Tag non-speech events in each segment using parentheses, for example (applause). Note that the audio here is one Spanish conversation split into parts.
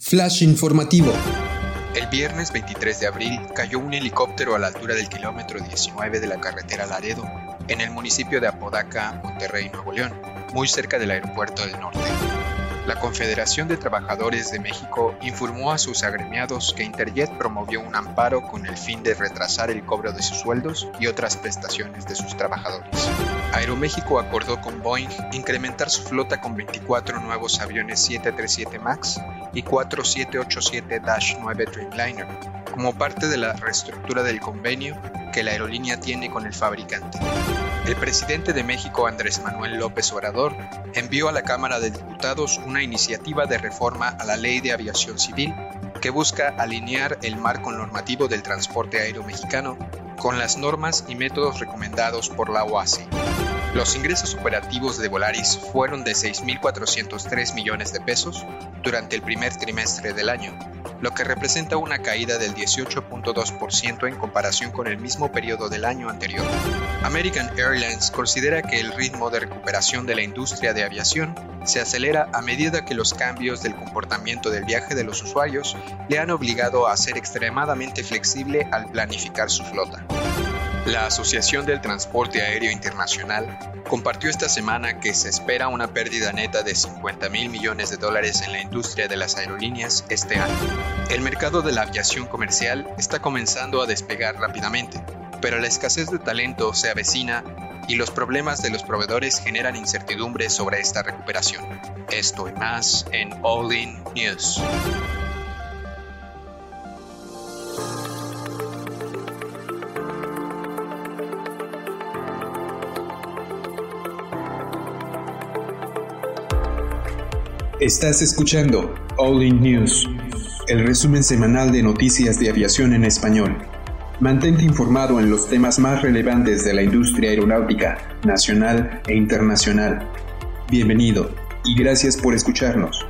Flash informativo. El viernes 23 de abril cayó un helicóptero a la altura del kilómetro 19 de la carretera Laredo, en el municipio de Apodaca, Monterrey, Nuevo León, muy cerca del aeropuerto del norte. La Confederación de Trabajadores de México informó a sus agremiados que Interjet promovió un amparo con el fin de retrasar el cobro de sus sueldos y otras prestaciones de sus trabajadores. Aeroméxico acordó con Boeing incrementar su flota con 24 nuevos aviones 737 MAX y 4 787-9 Dreamliner, como parte de la reestructura del convenio que la aerolínea tiene con el fabricante. El presidente de México, Andrés Manuel López Obrador, envió a la Cámara de Diputados una iniciativa de reforma a la Ley de Aviación Civil que busca alinear el marco normativo del transporte aéreo mexicano con las normas y métodos recomendados por la OASI. Los ingresos operativos de Volaris fueron de 6.403 millones de pesos durante el primer trimestre del año, lo que representa una caída del 18.2% en comparación con el mismo periodo del año anterior. American Airlines considera que el ritmo de recuperación de la industria de aviación se acelera a medida que los cambios del comportamiento del viaje de los usuarios le han obligado a ser extremadamente flexible al planificar su flota. La Asociación del Transporte Aéreo Internacional compartió esta semana que se espera una pérdida neta de 50 mil millones de dólares en la industria de las aerolíneas este año. El mercado de la aviación comercial está comenzando a despegar rápidamente, pero la escasez de talento se avecina y los problemas de los proveedores generan incertidumbre sobre esta recuperación. Esto y más en All In News. Estás escuchando All In News, el resumen semanal de noticias de aviación en español. Mantente informado en los temas más relevantes de la industria aeronáutica, nacional e internacional. Bienvenido y gracias por escucharnos.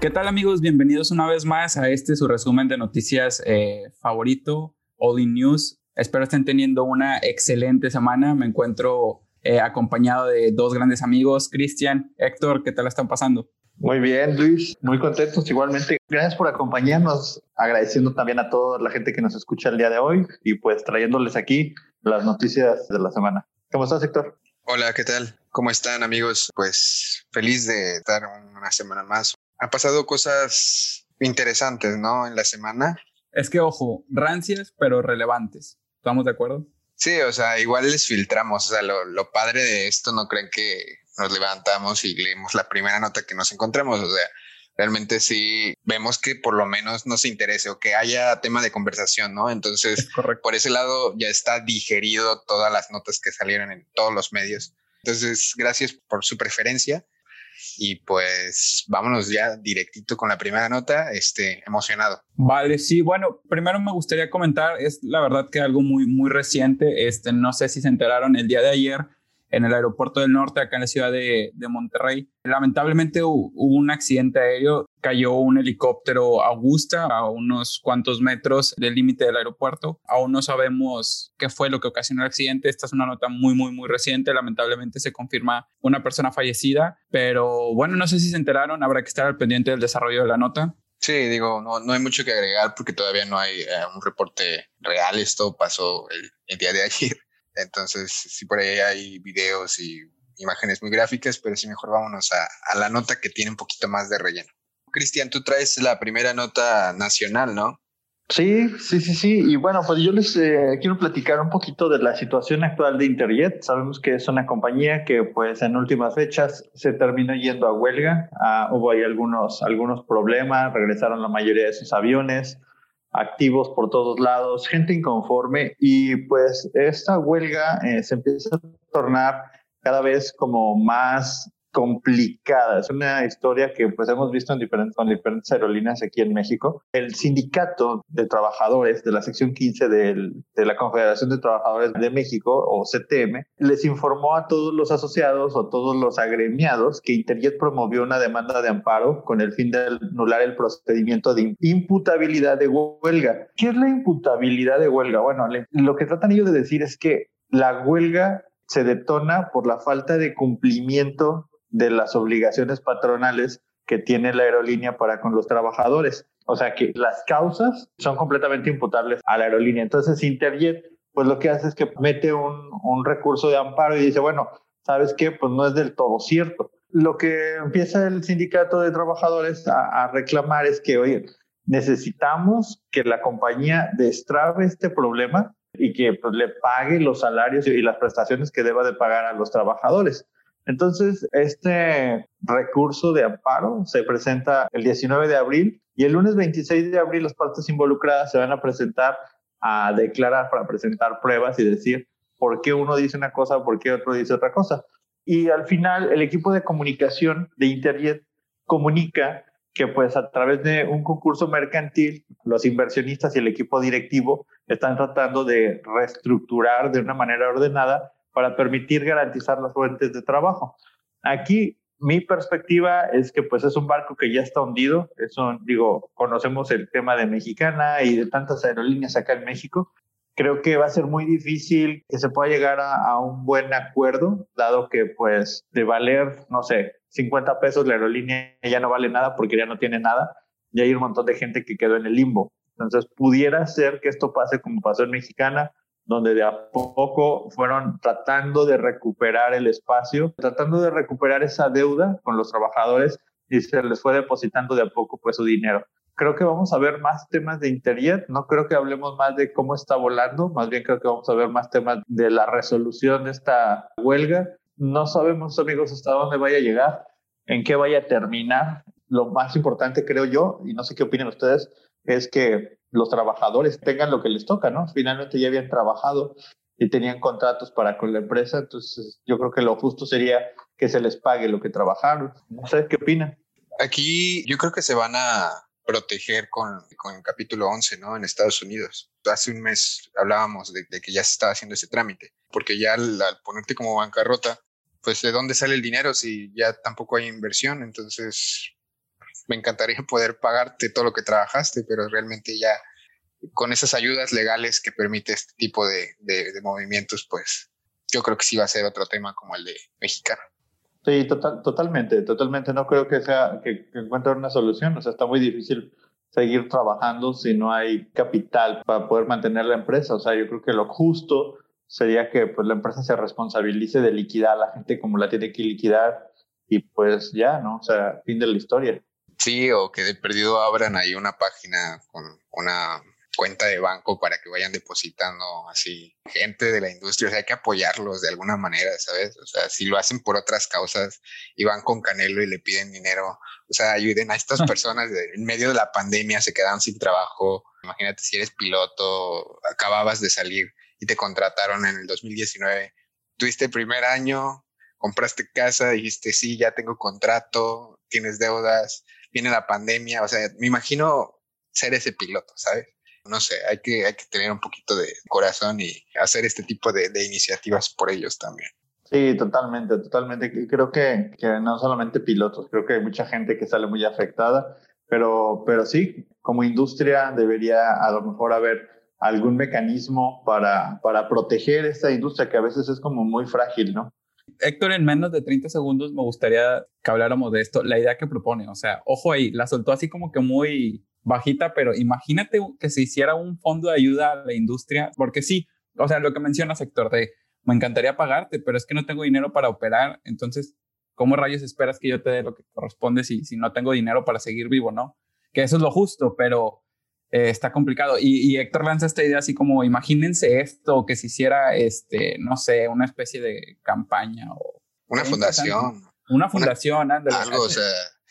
¿Qué tal amigos? Bienvenidos una vez más a este su resumen de noticias eh, favorito, All In News. Espero estén teniendo una excelente semana. Me encuentro eh, acompañado de dos grandes amigos, Cristian, Héctor, ¿qué tal están pasando? Muy bien, Luis, muy contentos igualmente. Gracias por acompañarnos, agradeciendo también a toda la gente que nos escucha el día de hoy y pues trayéndoles aquí las noticias de la semana. ¿Cómo estás, Héctor? Hola, ¿qué tal? ¿Cómo están, amigos? Pues feliz de estar una semana más. Han pasado cosas interesantes, ¿no? En la semana. Es que, ojo, rancias, pero relevantes. ¿Estamos de acuerdo? Sí, o sea, igual les filtramos. O sea, lo, padre de esto, no creen que nos levantamos y leemos la primera nota que nos encontramos. O sea, realmente sí vemos que por lo menos nos interese o que haya tema de conversación, ¿no? Entonces, por ese lado ya está digerido todas las notas que salieron en todos los medios. Entonces, gracias por su preferencia. Y pues vámonos ya directito con la primera nota, este, emocionado. Vale, sí, bueno, primero me gustaría comentar, es la verdad que algo muy, muy reciente, este, no sé si se enteraron el día de ayer, en el aeropuerto del norte, acá en la ciudad de, Monterrey. Lamentablemente hubo un accidente aéreo, cayó un helicóptero Augusta a unos cuantos metros del límite del aeropuerto. Aún no sabemos qué fue lo que ocasionó el accidente. Esta es una nota muy, muy, muy reciente. Lamentablemente se confirma una persona fallecida, pero bueno, no sé si se enteraron, habrá que estar al pendiente del desarrollo de la nota. Sí, digo, no, no hay mucho que agregar porque todavía no hay eh, un reporte real. Esto pasó el día de ayer. Entonces, sí, por ahí hay videos y imágenes muy gráficas, pero sí mejor vámonos a, la nota que tiene un poquito más de relleno. Cristian, tú traes la primera nota nacional, ¿no? Sí, sí, sí, sí. Y bueno, pues yo les eh, quiero platicar un poquito de la situación actual de Interjet. Sabemos que es una compañía que pues en últimas fechas se terminó yendo a huelga. Ah, hubo ahí algunos, algunos problemas, regresaron la mayoría de sus aviones activos por todos lados, gente inconforme y pues esta huelga eh, se empieza a tornar cada vez como más complicada. Es una historia que pues hemos visto en diferentes, con diferentes aerolíneas aquí en México. El sindicato de trabajadores de la sección 15 de la Confederación de Trabajadores de México, o CTM, les informó a todos los asociados o todos los agremiados que Interjet promovió una demanda de amparo con el fin de anular el procedimiento de imputabilidad de huelga. ¿Qué es la imputabilidad de huelga? Bueno, lo que tratan ellos de decir es que la huelga se detona por la falta de cumplimiento de las obligaciones patronales que tiene la aerolínea para con los trabajadores. O sea que las causas son completamente imputables a la aerolínea. Entonces Interjet, pues lo que hace es que mete un, recurso de amparo y dice, bueno, ¿sabes qué? Pues no es del todo cierto. Lo que empieza el sindicato de trabajadores a, a reclamar es que, oye, necesitamos que la compañía destrabe este problema y que pues, le pague los salarios y las prestaciones que deba de pagar a los trabajadores. Entonces, este recurso de amparo se presenta el 19 de abril y el lunes 26 de abril las partes involucradas se van a presentar a declarar para presentar pruebas y decir por qué uno dice una cosa, por qué otro dice otra cosa. Y al final el equipo de comunicación de Interjet comunica que pues a través de un concurso mercantil, los inversionistas y el equipo directivo están tratando de reestructurar de una manera ordenada para permitir garantizar las fuentes de trabajo. Aquí mi perspectiva es que pues es un barco que ya está hundido, eso digo, conocemos el tema de Mexicana y de tantas aerolíneas acá en México. Creo que va a ser muy difícil que se pueda llegar a, a un buen acuerdo, dado que pues de valer, no sé, 50 pesos la aerolínea ya no vale nada porque ya no tiene nada, y hay un montón de gente que quedó en el limbo. Entonces pudiera ser que esto pase como pasó en Mexicana, donde de a poco fueron tratando de recuperar el espacio, tratando de recuperar esa deuda con los trabajadores y se les fue depositando de a poco pues su dinero. Creo que vamos a ver más temas de Interjet, no creo que hablemos más de cómo está volando, más bien creo que vamos a ver más temas de la resolución de esta huelga. No sabemos, amigos, hasta dónde vaya a llegar, en qué vaya a terminar. Lo más importante, creo yo, y no sé qué opinan ustedes, es que los trabajadores tengan lo que les toca, ¿no? Finalmente ya habían trabajado y tenían contratos para con la empresa, entonces yo creo que lo justo sería que se les pague lo que trabajaron. No sé, ¿qué opinan? Aquí yo creo que se van a proteger con, con el capítulo 11, ¿no? En Estados Unidos. Hace un mes hablábamos de, que ya se estaba haciendo ese trámite, porque ya al, al ponerte como bancarrota, pues de dónde sale el dinero si ya tampoco hay inversión, entonces me encantaría poder pagarte todo lo que trabajaste, pero realmente ya con esas ayudas legales que permite este tipo de, de, movimientos, pues yo creo que sí va a ser otro tema como el de mexicano. Sí, total, totalmente, totalmente. No creo que sea que, que encuentren una solución. O sea, está muy difícil seguir trabajando si no hay capital para poder mantener la empresa. O sea, yo creo que lo justo sería que pues, la empresa se responsabilice de liquidar a la gente como la tiene que liquidar y pues ya, ¿no? O sea, fin de la historia. Sí, o que de perdido abran ahí una página con una cuenta de banco para que vayan depositando así gente de la industria, o sea, hay que apoyarlos de alguna manera, ¿sabes? O sea, si lo hacen por otras causas y van con Canelo y le piden dinero, o sea, ayuden a estas personas en medio de la pandemia, se quedan sin trabajo. Imagínate si eres piloto, acababas de salir y te contrataron en el 2019, tuviste el primer año, compraste casa, dijiste, sí, ya tengo contrato, tienes deudas, viene la pandemia, o sea, me imagino ser ese piloto, ¿sabes? No sé, hay que, hay que tener un poquito de corazón y hacer este tipo de, iniciativas por ellos también. Sí, totalmente, totalmente. Creo que, que, no solamente pilotos, creo que hay mucha gente que sale muy afectada, pero, pero sí, como industria debería a lo mejor haber algún mecanismo para, para proteger esta industria que a veces es como muy frágil, ¿no? Héctor, en menos de 30 segundos me gustaría que habláramos de esto, la idea que propone. O sea, ojo ahí, la soltó así como que muy bajita, pero imagínate que se hiciera un fondo de ayuda a la industria, porque sí, o sea, lo que mencionas, Héctor, de me encantaría pagarte, pero es que no tengo dinero para operar, entonces, ¿cómo rayos esperas que yo te dé lo que corresponde si, si no tengo dinero para seguir vivo, no? Que eso es lo justo, pero eh, está complicado. Y, Héctor lanza esta idea así como, imagínense esto, que se hiciera, este, no sé, una especie de campaña o... Una fundación. Una fundación, Algo, o sea,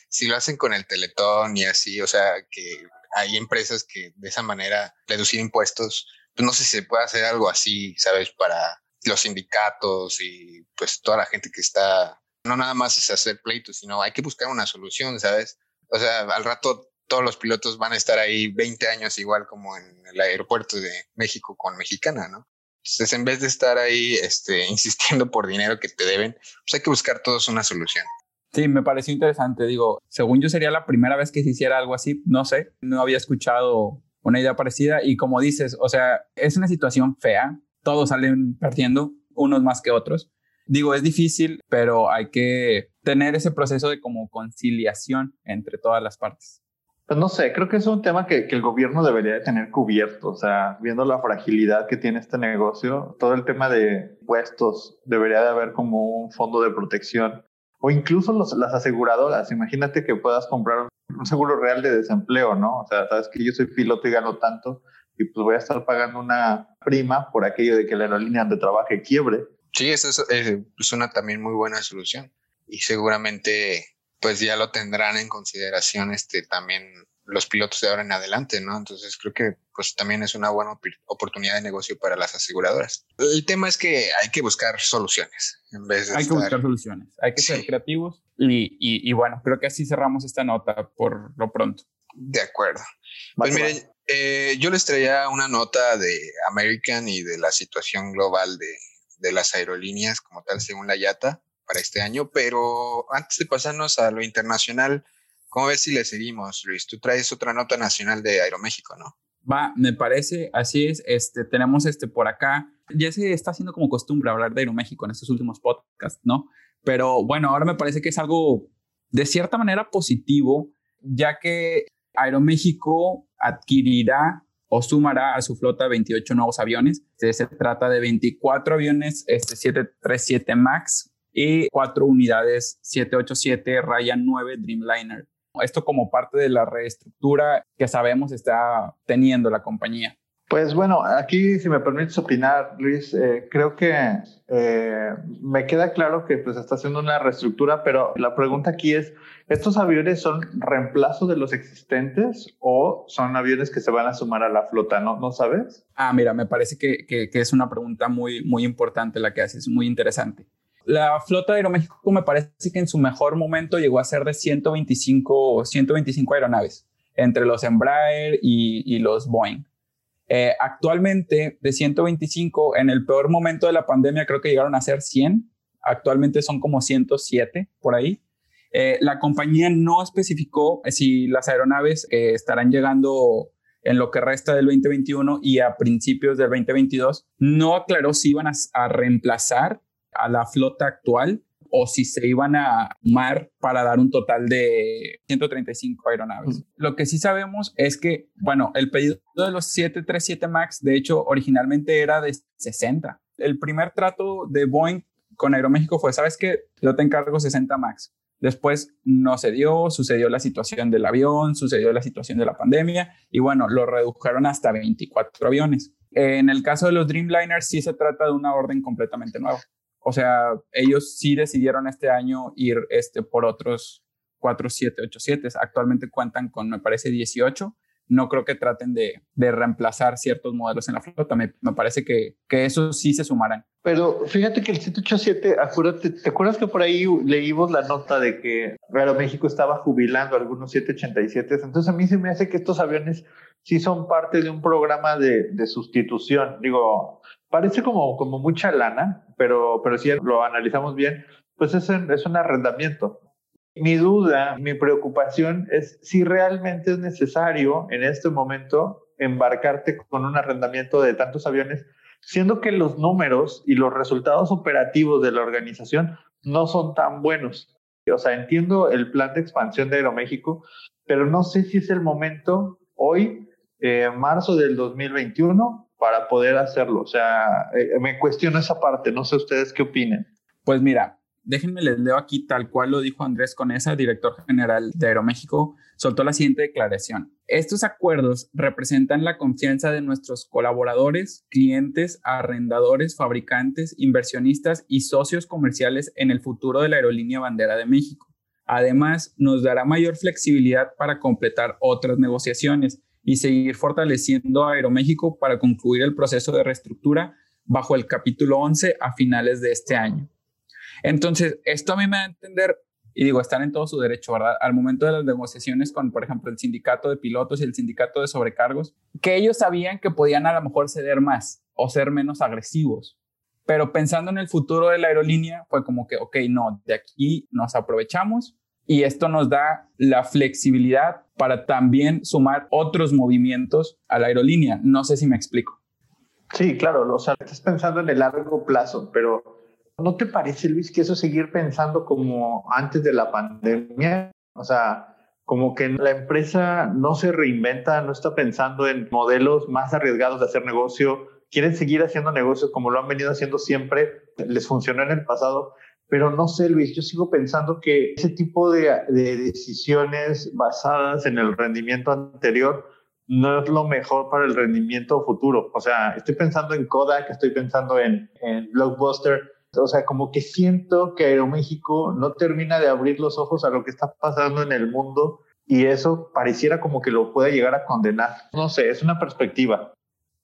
si lo hacen con el teletón y así, o sea, que hay empresas que de esa manera reducir impuestos, pues no sé si se puede hacer algo así, ¿sabes? Para los sindicatos y pues toda la gente que está, no nada más es hacer pleitos, sino hay que buscar una solución, ¿sabes? O sea, al rato todos los pilotos van a estar ahí 20 años igual como en el aeropuerto de México con Mexicana, ¿no? Entonces, en vez de estar ahí este, (laughs) insistiendo por dinero que te deben, pues hay que buscar todos una solución. Sí, me pareció interesante. Digo, según yo sería la primera vez que se hiciera algo así, no sé, no había escuchado una idea parecida y como dices, o sea, es una situación fea, todos salen perdiendo, unos más que otros. Digo, es difícil, pero hay que tener ese proceso de como conciliación entre todas las partes. Pues no sé, creo que es un tema que, que, el gobierno debería de tener cubierto, o sea, viendo la fragilidad que tiene este negocio, todo el tema de impuestos, debería de haber como un fondo de protección o incluso los, las aseguradoras. Imagínate que puedas comprar un seguro real de desempleo, ¿no? O sea, sabes que yo soy piloto y gano tanto y pues voy a estar pagando una prima por aquello de que la aerolínea donde trabaje quiebre. Sí, esa es, eh, es una también muy buena solución y seguramente pues ya lo tendrán en consideración este también los pilotos de ahora en adelante, ¿no? Entonces creo que pues también es una buena oportunidad de negocio para las aseguradoras. El tema es que hay que buscar soluciones en vez de Hay que buscar soluciones, hay que ser creativos y, y, bueno, creo que así cerramos esta nota por lo pronto. De acuerdo. Pues miren, eh, yo les traía una nota de American y de la situación global de, de las aerolíneas como tal según la YATA para este año, pero antes de pasarnos a lo internacional, ¿cómo ves si le seguimos, Luis? Tú traes otra nota nacional de Aeroméxico, ¿no? Va, me parece, así es, este, tenemos este por acá, ya se está haciendo como costumbre hablar de Aeroméxico en estos últimos podcasts, ¿no? Pero bueno, ahora me parece que es algo de cierta manera positivo, ya que Aeroméxico adquirirá o sumará a su flota 28 nuevos aviones. Se, trata de 24 aviones este 737 MAX y cuatro unidades 787 Ryan 9 Dreamliner. Esto como parte de la reestructura que sabemos está teniendo la compañía. Pues bueno, aquí si me permites opinar, Luis, eh, creo que eh, me queda claro que pues está haciendo una reestructura, pero la pregunta aquí es, ¿estos aviones son reemplazo de los existentes o son aviones que se van a sumar a la flota? ¿No, ¿No sabes? Ah, mira, me parece que, que, que es una pregunta muy, muy importante la que haces, muy interesante. La flota de Aeroméxico me parece que en su mejor momento llegó a ser de 125, 125 aeronaves, entre los Embraer y, los Boeing. Eh, actualmente, de 125, en el peor momento de la pandemia creo que llegaron a ser 100. Actualmente son como 107 por ahí. Eh, la compañía no especificó si las aeronaves eh, estarán llegando en lo que resta del 2021 y a principios del 2022. No aclaró si iban a reemplazar a la flota actual o si se iban a mar para dar un total de 135 aeronaves. Lo que sí sabemos es que, bueno, el pedido de los 737 MAX, de hecho, originalmente era de 60. El primer trato de Boeing con Aeroméxico fue, ¿sabes qué? Yo te encargo 60 MAX. Después no se dio, sucedió la situación del avión, sucedió la situación de la pandemia y bueno, lo redujeron hasta 24 aviones. En el caso de los Dreamliners sí se trata de una orden completamente nueva. O sea, ellos sí decidieron este año ir este, por otros 4787. Actualmente cuentan con, me parece, 18. No creo que traten de, de reemplazar ciertos modelos en la flota. Me, me parece que, que eso sí se sumarán. Pero fíjate que el 787, acuérdate, ¿te acuerdas que por ahí leímos la nota de que México estaba jubilando algunos 787? Entonces a mí se me hace que estos aviones sí son parte de un programa de, de sustitución. Digo, parece como, como mucha lana, pero, pero si lo analizamos bien, pues es, es un arrendamiento. Mi duda, mi preocupación es si realmente es necesario en este momento embarcarte con un arrendamiento de tantos aviones, siendo que los números y los resultados operativos de la organización no son tan buenos. O sea, entiendo el plan de expansión de Aeroméxico, pero no sé si es el momento hoy, eh, marzo del 2021, para poder hacerlo. O sea, eh, me cuestiono esa parte, no sé ustedes qué opinen. Pues mira, déjenme les leo aquí tal cual lo dijo Andrés Conesa, director general de Aeroméxico, soltó la siguiente declaración. Estos acuerdos representan la confianza de nuestros colaboradores, clientes, arrendadores, fabricantes, inversionistas y socios comerciales en el futuro de la aerolínea bandera de México. Además, nos dará mayor flexibilidad para completar otras negociaciones y seguir fortaleciendo a Aeroméxico para concluir el proceso de reestructura bajo el capítulo 11 a finales de este año. Entonces, esto a mí me da a entender, y digo, están en todo su derecho, ¿verdad? Al momento de las negociaciones con, por ejemplo, el sindicato de pilotos y el sindicato de sobrecargos, que ellos sabían que podían a lo mejor ceder más o ser menos agresivos. Pero pensando en el futuro de la aerolínea, fue como que, ok, no, de aquí nos aprovechamos y esto nos da la flexibilidad para también sumar otros movimientos a la aerolínea. No sé si me explico. Sí, claro, o sea, estás pensando en el largo plazo, pero ¿No te parece, Luis, que eso es seguir pensando como antes de la pandemia? O sea, como que la empresa no se reinventa, no está pensando en modelos más arriesgados de hacer negocio, quieren seguir haciendo negocios como lo han venido haciendo siempre, les funcionó en el pasado, pero no sé, Luis, yo sigo pensando que ese tipo de, decisiones basadas en el rendimiento anterior no es lo mejor para el rendimiento futuro. O sea, estoy pensando en Kodak, estoy pensando en, Blockbuster. O sea, como que siento que Aeroméxico no termina de abrir los ojos a lo que está pasando en el mundo y eso pareciera como que lo puede llegar a condenar. No sé, es una perspectiva.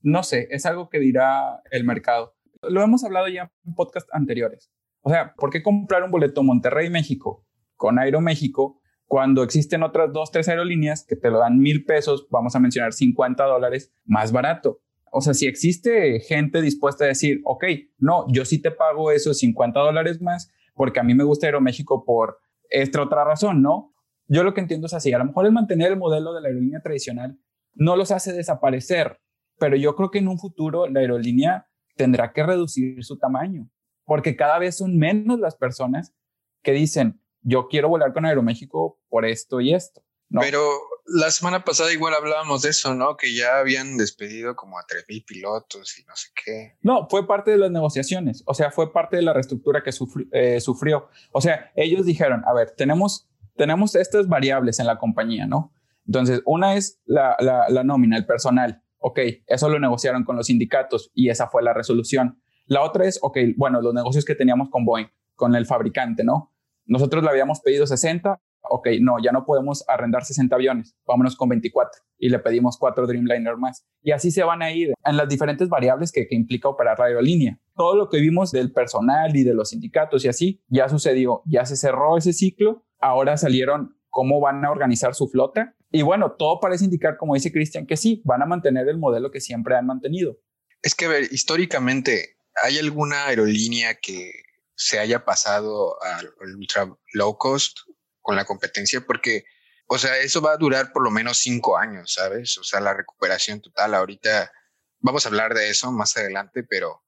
No sé, es algo que dirá el mercado. Lo hemos hablado ya en podcast anteriores. O sea, ¿por qué comprar un boleto Monterrey-México con Aeroméxico cuando existen otras dos, tres aerolíneas que te lo dan mil pesos, vamos a mencionar 50 dólares más barato? O sea, si existe gente dispuesta a decir, ok, no, yo sí te pago esos 50 dólares más porque a mí me gusta Aeroméxico por esta otra razón, ¿no? Yo lo que entiendo es así, a lo mejor el mantener el modelo de la aerolínea tradicional no los hace desaparecer, pero yo creo que en un futuro la aerolínea tendrá que reducir su tamaño porque cada vez son menos las personas que dicen, yo quiero volar con Aeroméxico por esto y esto. ¿no? Pero la semana pasada igual hablábamos de eso, ¿no? Que ya habían despedido como a 3.000 pilotos y no sé qué. No, fue parte de las negociaciones, o sea, fue parte de la reestructura que eh, sufrió. O sea, ellos dijeron, a ver, tenemos, tenemos estas variables en la compañía, ¿no? Entonces, una es la, la, la nómina, el personal. Ok, eso lo negociaron con los sindicatos y esa fue la resolución. La otra es, ok, bueno, los negocios que teníamos con Boeing, con el fabricante, ¿no? Nosotros le habíamos pedido 60, ok, no, ya no podemos arrendar 60 aviones, vámonos con 24 y le pedimos cuatro Dreamliner más. Y así se van a ir en las diferentes variables que, que implica operar la aerolínea. Todo lo que vimos del personal y de los sindicatos y así, ya sucedió, ya se cerró ese ciclo, ahora salieron cómo van a organizar su flota. Y bueno, todo parece indicar, como dice Cristian, que sí, van a mantener el modelo que siempre han mantenido. Es que, a ver, históricamente, ¿hay alguna aerolínea que se haya pasado al, ultra low cost con la competencia? Porque, o sea, eso va a durar por lo menos cinco años, ¿sabes? O sea, la recuperación total ahorita, vamos a hablar de eso más adelante, pero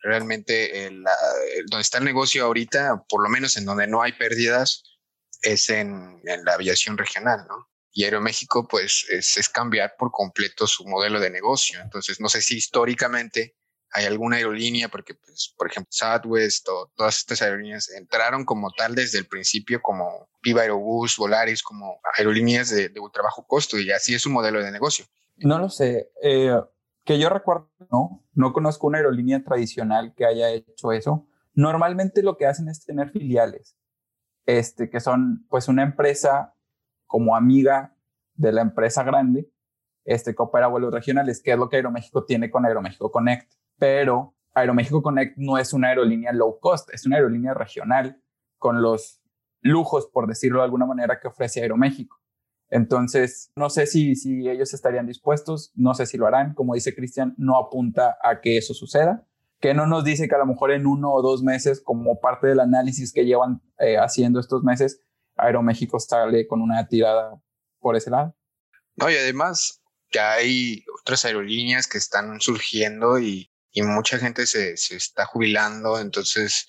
realmente donde está el negocio ahorita, por lo menos en donde no hay pérdidas, es en, la aviación regional, ¿no? Y Aeroméxico, pues, es, es, cambiar por completo su modelo de negocio. Entonces, no sé si históricamente hay alguna aerolínea, porque, pues, por ejemplo, Southwest o todas estas aerolíneas entraron como tal desde el principio como Viva Aerobús, Volaris, como aerolíneas de, ultra bajo costo y así es su modelo de negocio. No lo sé. Eh, que yo recuerdo, no, no conozco una aerolínea tradicional que haya hecho eso. Normalmente lo que hacen es tener filiales, este, que son pues una empresa como amiga de la empresa grande, este, que opera vuelos regionales, que es lo que Aeroméxico tiene con Aeroméxico Connect pero Aeroméxico Connect no es una aerolínea low cost, es una aerolínea regional con los lujos, por decirlo de alguna manera, que ofrece Aeroméxico. Entonces, no sé si, si ellos estarían dispuestos, no sé si lo harán. Como dice Cristian, no apunta a que eso suceda, que no nos dice que a lo mejor en uno o dos meses, como parte del análisis que llevan eh, haciendo estos meses, Aeroméxico sale con una tirada por ese lado. No, y además que hay otras aerolíneas que están surgiendo y y mucha gente se, se está jubilando, entonces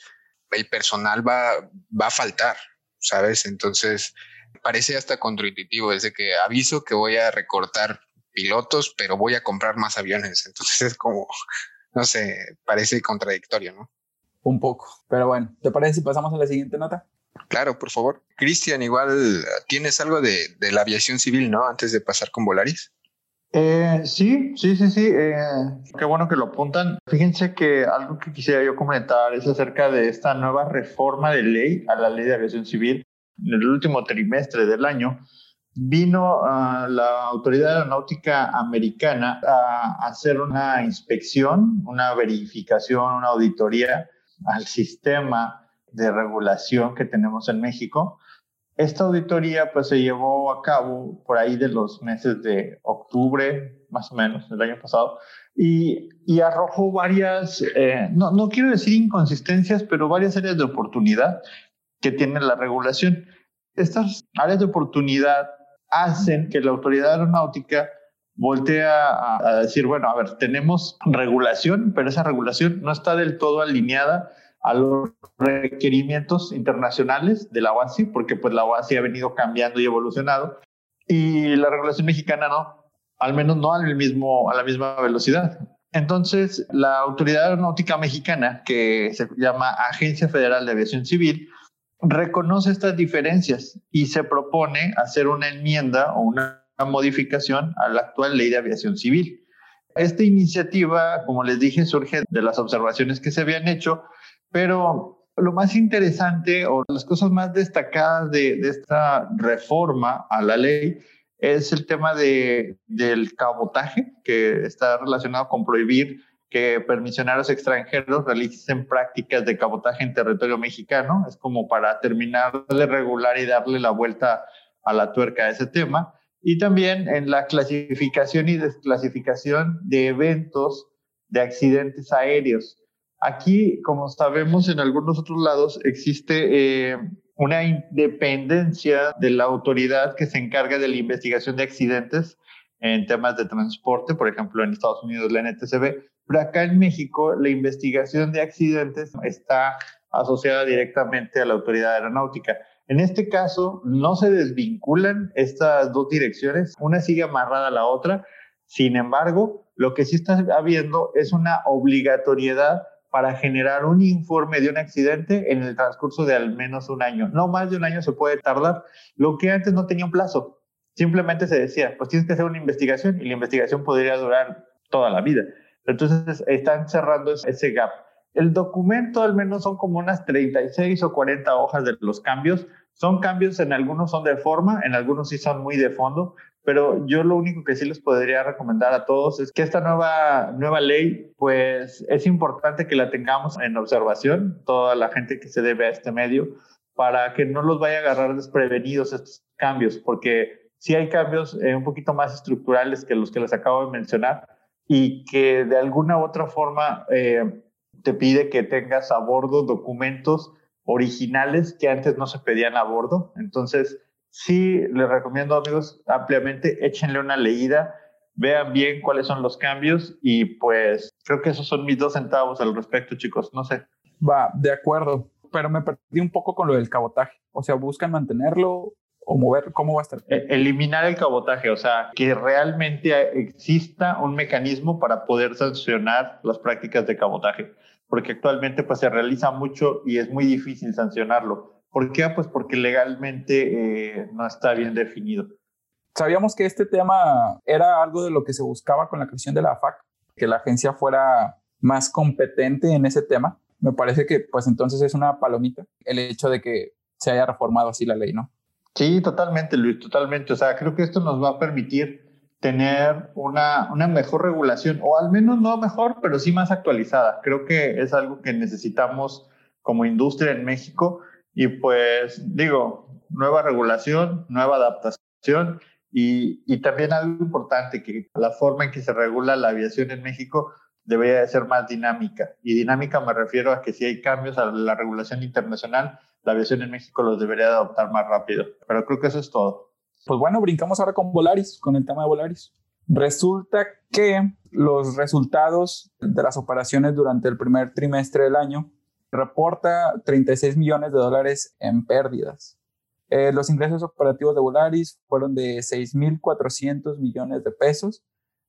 el personal va, va a faltar, ¿sabes? Entonces parece hasta contraintuitivo, desde que aviso que voy a recortar pilotos, pero voy a comprar más aviones. Entonces (laughs) es como, no sé, parece contradictorio, ¿no? Un poco, pero bueno, ¿te parece si pasamos a la siguiente nota? Claro, por favor. Cristian, igual tienes algo de, de, la aviación civil, ¿no? Antes de pasar con Volaris. Eh, sí, sí, sí, sí. Eh, qué bueno que lo apuntan. Fíjense que algo que quisiera yo comentar es acerca de esta nueva reforma de ley a la ley de aviación civil. En el último trimestre del año vino uh, la Autoridad Aeronáutica Americana a hacer una inspección, una verificación, una auditoría al sistema de regulación que tenemos en México esta auditoría pues se llevó a cabo por ahí de los meses de octubre, más o menos, del año pasado, y, y arrojó varias, eh, no, no quiero decir inconsistencias, pero varias áreas de oportunidad que tiene la regulación. Estas áreas de oportunidad hacen que la autoridad aeronáutica voltee a, a decir, bueno, a ver, tenemos regulación, pero esa regulación no está del todo alineada a los requerimientos internacionales de la OASI, porque pues la OASI ha venido cambiando y evolucionado, y la regulación mexicana no, al menos no al mismo, a la misma velocidad. Entonces, la Autoridad Aeronáutica Mexicana, que se llama Agencia Federal de Aviación Civil, reconoce estas diferencias y se propone hacer una enmienda o una modificación a la actual ley de aviación civil. Esta iniciativa, como les dije, surge de las observaciones que se habían hecho, pero lo más interesante o las cosas más destacadas de, esta reforma a la ley es el tema de, del cabotaje, que está relacionado con prohibir que permisionarios extranjeros realicen prácticas de cabotaje en territorio mexicano. Es como para terminar de regular y darle la vuelta a la tuerca a ese tema. Y también en la clasificación y desclasificación de eventos de accidentes aéreos. Aquí, como sabemos, en algunos otros lados existe eh, una independencia de la autoridad que se encarga de la investigación de accidentes en temas de transporte, por ejemplo, en Estados Unidos la NTCB, pero acá en México la investigación de accidentes está asociada directamente a la autoridad aeronáutica. En este caso, no se desvinculan estas dos direcciones, una sigue amarrada a la otra, sin embargo, lo que sí está habiendo es una obligatoriedad para generar un informe de un accidente en el transcurso de al menos un año. No más de un año se puede tardar, lo que antes no tenía un plazo. Simplemente se decía, pues tienes que hacer una investigación y la investigación podría durar toda la vida. Entonces están cerrando ese gap. El documento al menos son como unas 36 o 40 hojas de los cambios. Son cambios, en algunos son de forma, en algunos sí son muy de fondo, pero yo lo único que sí les podría recomendar a todos es que esta nueva, nueva ley, pues es importante que la tengamos en observación, toda la gente que se debe a este medio, para que no los vaya a agarrar desprevenidos estos cambios, porque sí hay cambios eh, un poquito más estructurales que los que les acabo de mencionar y que de alguna u otra forma eh, te pide que tengas a bordo documentos originales que antes no se pedían a bordo. Entonces, sí les recomiendo, amigos, ampliamente, échenle una leída, vean bien cuáles son los cambios y pues creo que esos son mis dos centavos al respecto, chicos. No sé. Va, de acuerdo, pero me perdí un poco con lo del cabotaje. O sea, buscan mantenerlo o mover, ¿cómo va a estar? E, eliminar el cabotaje, o sea, que realmente exista un mecanismo para poder sancionar las prácticas de cabotaje, porque actualmente pues se realiza mucho y es muy difícil sancionarlo. ¿Por qué? Pues porque legalmente eh, no está bien definido. Sabíamos que este tema era algo de lo que se buscaba con la creación de la AFAC, que la agencia fuera más competente en ese tema. Me parece que pues entonces es una palomita el hecho de que se haya reformado así la ley, ¿no? Sí, totalmente, Luis, totalmente. O sea, creo que esto nos va a permitir tener una, una mejor regulación, o al menos no mejor, pero sí más actualizada. Creo que es algo que necesitamos como industria en México y pues digo, nueva regulación, nueva adaptación y, y, también algo importante, que la forma en que se regula la aviación en México debería de ser más dinámica. Y dinámica me refiero a que si hay cambios a la regulación internacional, la aviación en México los debería de adoptar más rápido. Pero creo que eso es todo. Pues bueno, brincamos ahora con Volaris, con el tema de Volaris. Resulta que los resultados de las operaciones durante el primer trimestre del año reporta 36 millones de dólares en pérdidas. Eh, los ingresos operativos de Volaris fueron de 6.400 millones de pesos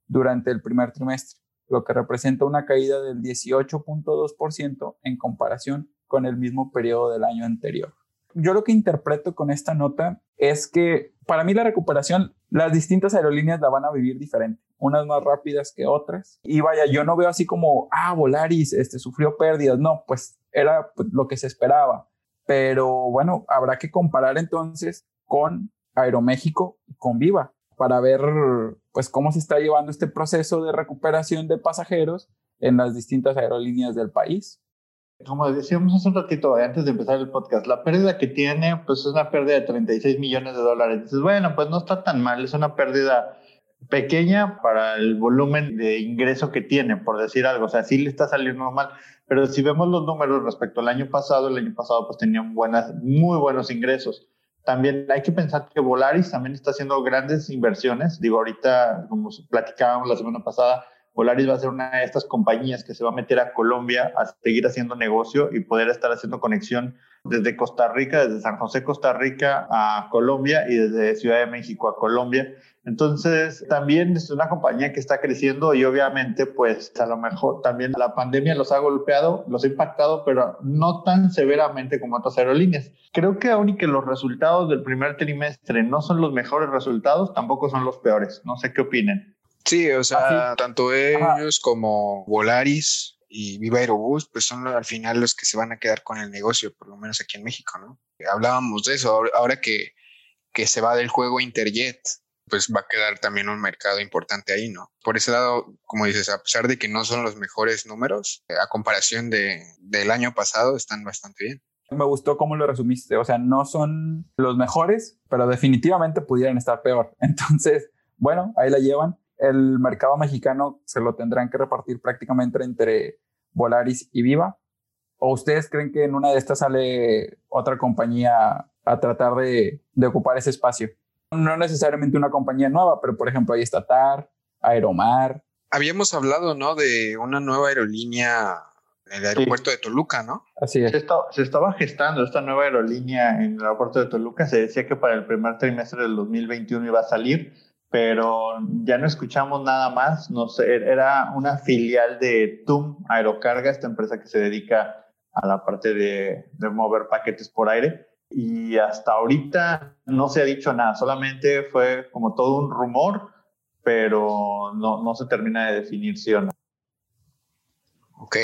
durante el primer trimestre, lo que representa una caída del 18.2% en comparación con el mismo periodo del año anterior. Yo lo que interpreto con esta nota es que para mí la recuperación, las distintas aerolíneas la van a vivir diferente, unas más rápidas que otras. Y vaya, yo no veo así como, ah, Volaris este, sufrió pérdidas, no, pues era pues, lo que se esperaba. Pero bueno, habrá que comparar entonces con Aeroméxico y con Viva para ver pues cómo se está llevando este proceso de recuperación de pasajeros en las distintas aerolíneas del país. Como decíamos hace un ratito antes de empezar el podcast, la pérdida que tiene pues es una pérdida de 36 millones de dólares. Dices, bueno, pues no está tan mal, es una pérdida pequeña para el volumen de ingreso que tiene, por decir algo. O sea, sí le está saliendo mal. Pero si vemos los números respecto al año pasado, el año pasado pues tenían buenas, muy buenos ingresos. También hay que pensar que Volaris también está haciendo grandes inversiones. Digo, ahorita, como platicábamos la semana pasada, Volaris va a ser una de estas compañías que se va a meter a Colombia a seguir haciendo negocio y poder estar haciendo conexión desde Costa Rica, desde San José, Costa Rica a Colombia y desde Ciudad de México a Colombia. Entonces, también es una compañía que está creciendo y obviamente, pues a lo mejor también la pandemia los ha golpeado, los ha impactado, pero no tan severamente como otras aerolíneas. Creo que aún y que los resultados del primer trimestre no son los mejores resultados, tampoco son los peores. No sé qué opinen. Sí, o sea, tanto ellos como Volaris y Viva Aerobús, pues son al final los que se van a quedar con el negocio, por lo menos aquí en México, ¿no? Hablábamos de eso, ahora que, que se va del juego Interjet, pues va a quedar también un mercado importante ahí, ¿no? Por ese lado, como dices, a pesar de que no son los mejores números, a comparación de, del año pasado, están bastante bien. Me gustó cómo lo resumiste, o sea, no son los mejores, pero definitivamente pudieran estar peor. (laughs) Entonces, bueno, ahí la llevan. El mercado mexicano se lo tendrán que repartir prácticamente entre Volaris y Viva. ¿O ustedes creen que en una de estas sale otra compañía a tratar de, de ocupar ese espacio? No necesariamente una compañía nueva, pero por ejemplo ahí está TAR, Aeromar. Habíamos hablado, ¿no? De una nueva aerolínea en el aeropuerto de Toluca, ¿no? Así es. Se, estaba gestando esta nueva aerolínea en el aeropuerto de Toluca. Se decía que para el primer trimestre del 2021 iba a salir, pero ya no escuchamos nada más. No sé, era una filial de TUM Aerocarga, esta empresa que se dedica a la parte de, de mover paquetes por aire y hasta ahorita no se ha dicho nada, solamente fue como todo un rumor, pero no, no se termina de definir si o no. Ok.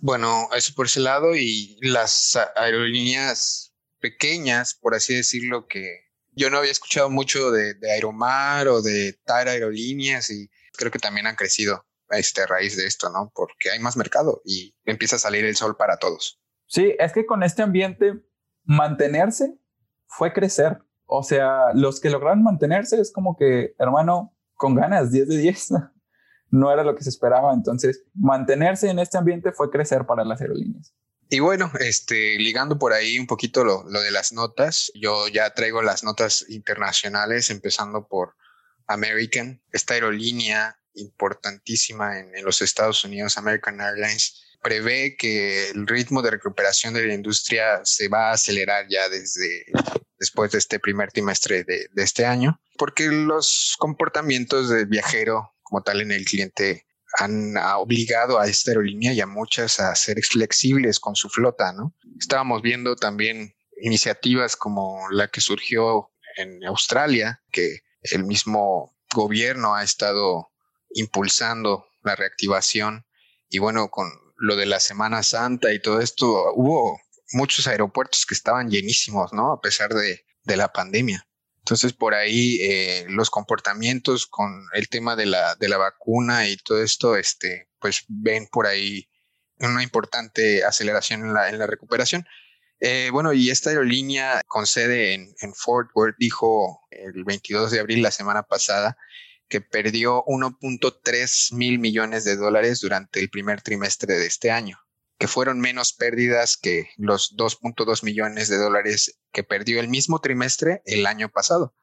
Bueno, eso por ese lado y las aerolíneas pequeñas, por así decirlo, que yo no había escuchado mucho de, de Aeromar o de TAR Aerolíneas y creo que también han crecido este, a raíz de esto, ¿no? Porque hay más mercado y empieza a salir el sol para todos. Sí, es que con este ambiente mantenerse fue crecer. O sea, los que lograron mantenerse es como que, hermano, con ganas, 10 de 10. (laughs) No era lo que se esperaba. Entonces, mantenerse en este ambiente fue crecer para las aerolíneas. Y bueno, este, ligando por ahí un poquito lo, lo, de las notas, yo ya traigo las notas internacionales, empezando por American, esta aerolínea importantísima en, en los Estados Unidos, American Airlines, prevé que el ritmo de recuperación de la industria se va a acelerar ya desde después de este primer trimestre de, de este año, porque los comportamientos del viajero como tal en el cliente han obligado a esta aerolínea y a muchas a ser flexibles con su flota, ¿no? Estábamos viendo también iniciativas como la que surgió en Australia, que el mismo gobierno ha estado impulsando la reactivación y bueno, con lo de la Semana Santa y todo esto, hubo muchos aeropuertos que estaban llenísimos, ¿no? A pesar de, de la pandemia. Entonces, por ahí eh, los comportamientos con el tema de la, de la vacuna y todo esto, este, pues ven por ahí una importante aceleración en la, en la recuperación. Eh, bueno, y esta aerolínea con sede en, en Fort Worth dijo el 22 de abril, la semana pasada, que perdió 1.3 mil millones de dólares durante el primer trimestre de este año, que fueron menos pérdidas que los 2.2 millones de dólares que perdió el mismo trimestre el año pasado.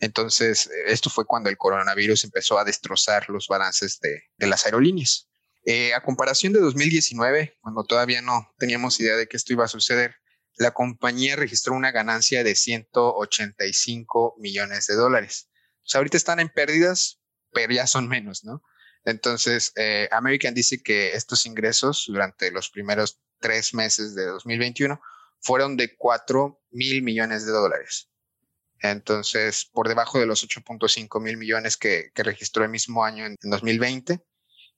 Entonces, esto fue cuando el coronavirus empezó a destrozar los balances de, las aerolíneas. Eh, a comparación de 2019, cuando todavía no teníamos idea de que esto iba a suceder, la compañía registró una ganancia de 185 millones de dólares sea, ahorita están en pérdidas, pero ya son menos, ¿no? Entonces, eh, American dice que estos ingresos durante los primeros tres meses de 2021 fueron de 4 mil millones de dólares. Entonces, por debajo de los 8.5 mil millones que, que, registró el mismo año en, 2020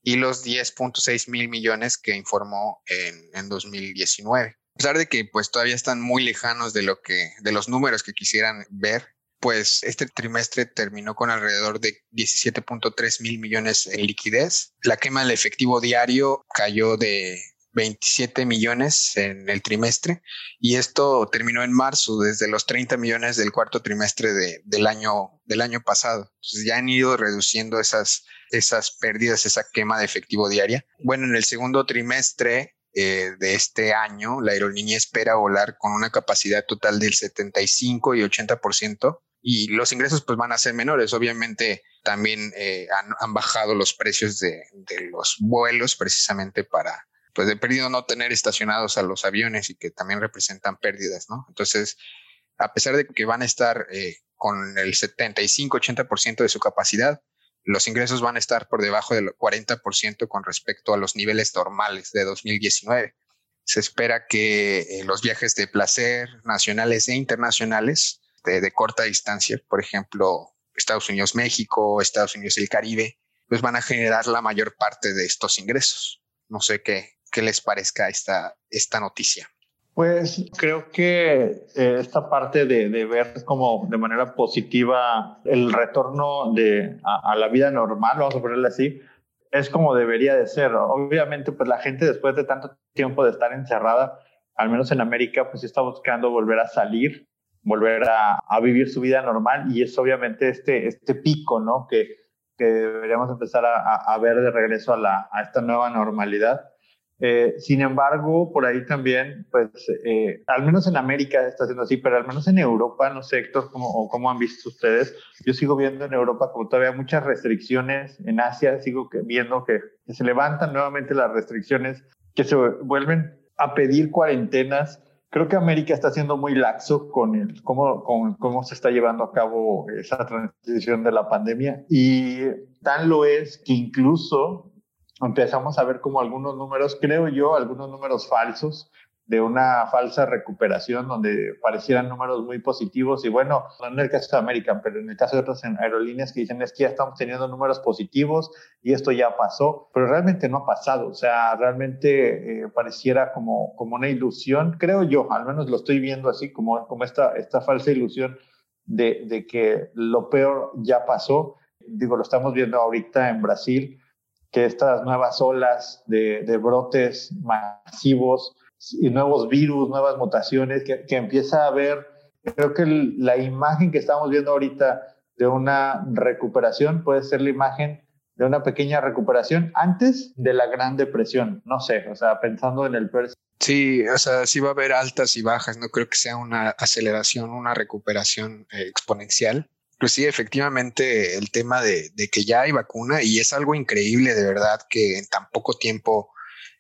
y los 10.6 mil millones que informó en, en 2019. A pesar de que pues todavía están muy lejanos de lo que, de los números que quisieran ver, pues este trimestre terminó con alrededor de 17.3 mil millones en liquidez. La quema del efectivo diario cayó de 27 millones en el trimestre y esto terminó en marzo desde los 30 millones del cuarto trimestre de, del, año, del año pasado. Entonces ya han ido reduciendo esas, esas pérdidas, esa quema de efectivo diaria. Bueno, en el segundo trimestre eh, de este año, la aerolínea espera volar con una capacidad total del 75 y 80% y los ingresos pues van a ser menores. Obviamente también eh, han, bajado los precios de, los vuelos precisamente para, pues de perdido no tener estacionados a los aviones y que también representan pérdidas, ¿no? Entonces, a pesar de que van a estar eh, con el 75-80% de su capacidad, los ingresos van a estar por debajo del 40% con respecto a los niveles normales de 2019. Se espera que eh, los viajes de placer nacionales e internacionales de, corta distancia, por ejemplo, Estados Unidos, México, Estados Unidos y el Caribe, pues van a generar la mayor parte de estos ingresos. No sé qué, qué les parezca esta, esta noticia. Pues creo que eh, esta parte de, ver como de manera positiva el retorno de, a, la vida normal, vamos a ponerle así, es como debería de ser. Obviamente, pues la gente después de tanto tiempo de estar encerrada, al menos en América, pues está buscando volver a salir, volver a, a vivir su vida normal y es obviamente este, este pico, ¿no? Que, que deberíamos empezar a, a, ver de regreso a, la, a esta nueva normalidad. Eh, sin embargo, por ahí también, pues, eh, al menos en América está siendo así, pero al menos en Europa, no sé, Héctor, ¿cómo, cómo han visto ustedes? Yo sigo viendo en Europa como todavía muchas restricciones, en Asia sigo viendo que, se levantan nuevamente las restricciones, que se vuelven a pedir cuarentenas. Creo que América está siendo muy laxo con, el, cómo, con cómo se está llevando a cabo esa transición de la pandemia. Y tan lo es que incluso empezamos a ver como algunos números, creo yo, algunos números falsos de una falsa recuperación donde parecieran números muy positivos y bueno, no en el caso de American, pero en el caso de otras aerolíneas que dicen es que ya estamos teniendo números positivos y esto ya pasó, pero realmente no ha pasado, o sea, realmente eh, pareciera como, como una ilusión, creo yo, al menos lo estoy viendo así, como, como esta, esta falsa ilusión de, de que lo peor ya pasó, digo, lo estamos viendo ahorita en Brasil, que estas nuevas olas de, brotes masivos y nuevos virus, nuevas mutaciones, que, empieza a haber, creo que la imagen que estamos viendo ahorita de una recuperación puede ser la imagen de una pequeña recuperación antes de la Gran Depresión. No sé, o sea, pensando en el Sí, o sea, sí va a haber altas y bajas, no creo que sea una aceleración, una recuperación eh, exponencial. Pues sí, efectivamente, el tema de, que ya hay vacuna y es algo increíble de verdad que en tan poco tiempo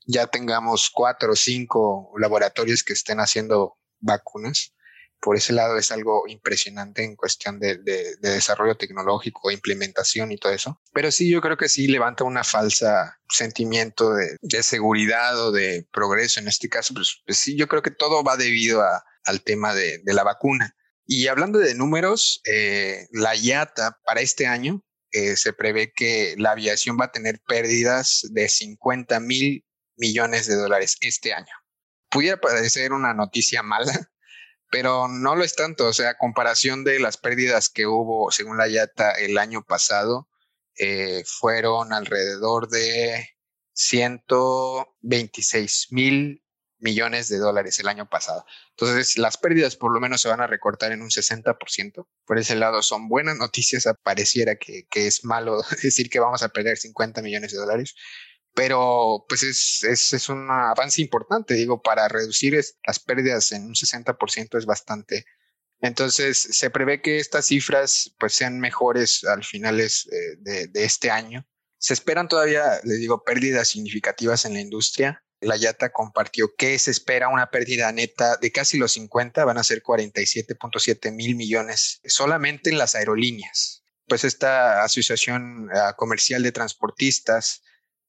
ya tengamos cuatro o cinco laboratorios que estén haciendo vacunas. Por ese lado es algo impresionante en cuestión de, desarrollo tecnológico, implementación y todo eso. Pero sí, yo creo que sí levanta una falsa sentimiento de, seguridad o de progreso. En este caso, pues, pues, sí, yo creo que todo va debido al tema de la vacuna. Y hablando de números, eh, la IATA para este año eh, se prevé que la aviación va a tener pérdidas de 50 mil millones de dólares este año. Pudiera parecer una noticia mala, (laughs) pero no lo es tanto. O sea, comparación de las pérdidas que hubo, según la IATA, el año pasado, eh, fueron alrededor de 126 mil millones de dólares el año pasado. Entonces, las pérdidas por lo menos se van a recortar en un 60%. Por ese lado, son buenas noticias. Pareciera que, que es malo (laughs) decir que vamos a perder 50 millones de dólares, pero pues es, es, es un avance importante, digo, para reducir las pérdidas en un 60% es bastante. Entonces, se prevé que estas cifras pues sean mejores al finales eh, de, de este año. Se esperan todavía, les digo, pérdidas significativas en la industria la Yata compartió que se espera una pérdida neta de casi los 50, van a ser 47.7 mil millones solamente en las aerolíneas. Pues esta asociación ah, comercial de transportistas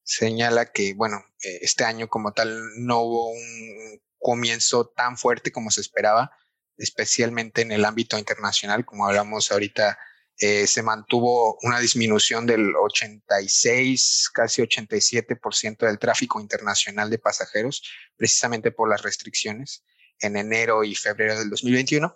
señala que, bueno, eh, este año como tal no hubo un comienzo tan fuerte como se esperaba, especialmente en el ámbito internacional, como hablamos ahorita eh, se mantuvo una disminución del 86, casi 87% del tráfico internacional de pasajeros, precisamente por las restricciones en enero y febrero del 2021.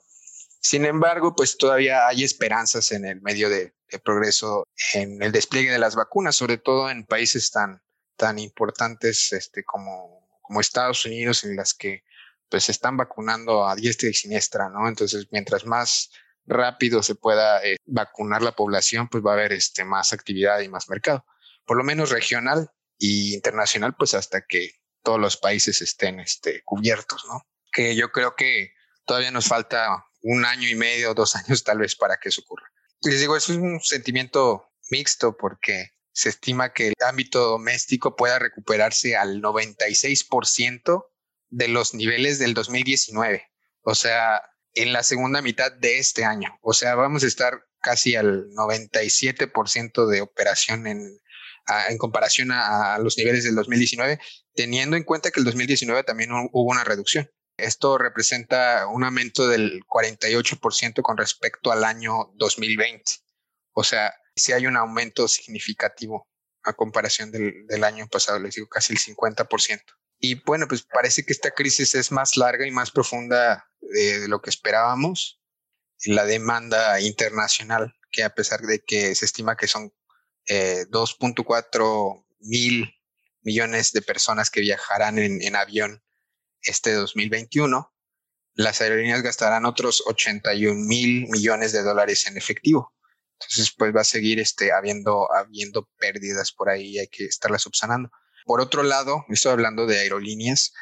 Sin embargo, pues todavía hay esperanzas en el medio de, progreso en el despliegue de las vacunas, sobre todo en países tan, tan importantes este, como, como Estados Unidos, en las que pues se están vacunando a diestra y siniestra, ¿no? Entonces, mientras más rápido se pueda eh, vacunar la población, pues va a haber este, más actividad y más mercado. Por lo menos regional y internacional, pues hasta que todos los países estén este, cubiertos, ¿no? Que yo creo que todavía nos falta un año y medio, (laughs) dos años tal vez para que eso ocurra. Les digo, es un sentimiento mixto porque se estima que el ámbito doméstico pueda recuperarse al 96% de los niveles del 2019. O sea, en la segunda mitad de este año. O sea, vamos a estar casi al 97% de operación en, en comparación a, los niveles del 2019, teniendo en cuenta que el 2019 también hubo una reducción. Esto representa un aumento del 48% con respecto al año 2020. O sea, sí hay un aumento significativo a comparación del, del año pasado, les digo, casi el 50%. Y bueno, pues parece que esta crisis es más larga y más profunda de, lo que esperábamos. La demanda internacional, que a pesar de que se estima que son 2.4 eh, mil millones de personas que viajarán en, en, avión este 2021, las aerolíneas gastarán otros 81 mil millones de dólares en efectivo. Entonces, pues va a seguir este, habiendo, habiendo pérdidas por ahí hay que estarlas subsanando. Por otro lado, estoy hablando de aerolíneas,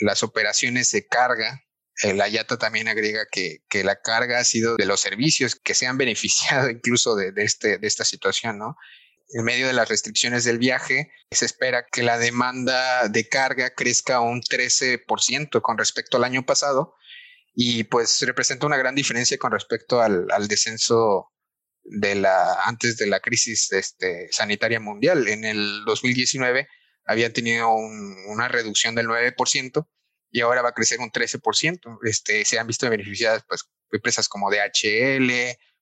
las operaciones de carga. la IATA también agrega que, que, la carga ha sido de los servicios que se han beneficiado incluso de, de, este, de esta situación, ¿no? En medio de las restricciones del viaje, se espera que la demanda de carga crezca un 13% con respecto al año pasado y pues representa una gran diferencia con respecto al, al descenso de la antes de la crisis este, sanitaria mundial. En el 2019 había tenido una reducción del 9% y ahora va a crecer un 13%. Este, se han visto beneficiadas pues, empresas como DHL,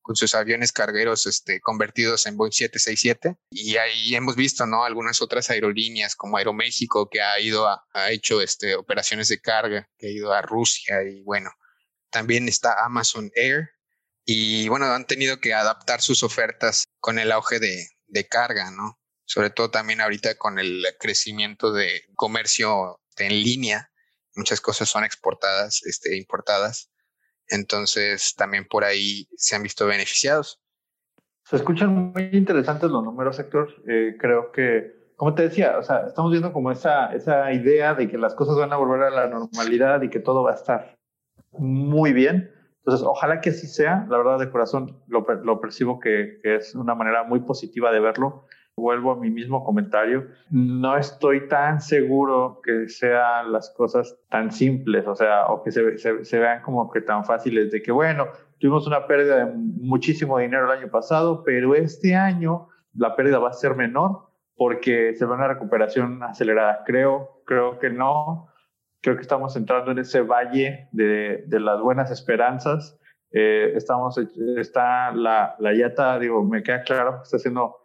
con sus aviones cargueros este, convertidos en Boeing 767. Y ahí hemos visto ¿no? algunas otras aerolíneas como Aeroméxico, que ha ido a, ha hecho este, operaciones de carga, que ha ido a Rusia y bueno, también está Amazon Air. Y bueno, han tenido que adaptar sus ofertas con el auge de, de carga, ¿no? sobre todo también ahorita con el crecimiento de comercio en línea, muchas cosas son exportadas, este, importadas, entonces también por ahí se han visto beneficiados. Se escuchan muy interesantes los números, Héctor. Eh, creo que, como te decía, o sea, estamos viendo como esa, esa idea de que las cosas van a volver a la normalidad y que todo va a estar muy bien. Entonces, ojalá que así sea. La verdad, de corazón, lo, lo percibo que, que, es una manera muy positiva de verlo vuelvo a mi mismo comentario, no estoy tan seguro que sean las cosas tan simples, o sea, o que se, se, vean como que tan fáciles de que, bueno, tuvimos una pérdida de muchísimo dinero el año pasado, pero este año la pérdida va a ser menor porque se ve una recuperación acelerada. Creo, creo que no. Creo que estamos entrando en ese valle de, de las buenas esperanzas. Eh, estamos, está la, la YATA, digo, me queda claro, está haciendo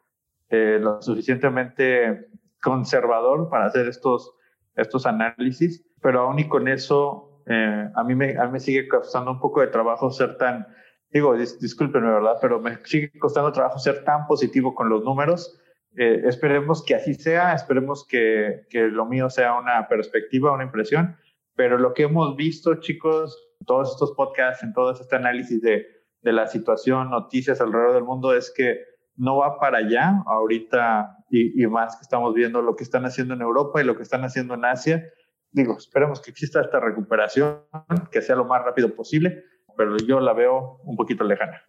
eh, lo suficientemente conservador para hacer estos, estos análisis, pero aún y con eso, eh, a, mí me, a mí me sigue costando un poco de trabajo ser tan, digo, dis, discúlpenme, ¿verdad? Pero me sigue costando trabajo ser tan positivo con los números. Eh, esperemos que así sea, esperemos que, que lo mío sea una perspectiva, una impresión, pero lo que hemos visto, chicos, en todos estos podcasts, en todo este análisis de, de la situación, noticias alrededor del mundo, es que no va para allá ahorita y, más que estamos viendo lo que están haciendo en Europa y lo que están haciendo en Asia. Digo, esperemos que exista esta recuperación, que sea lo más rápido posible, pero yo la veo un poquito lejana.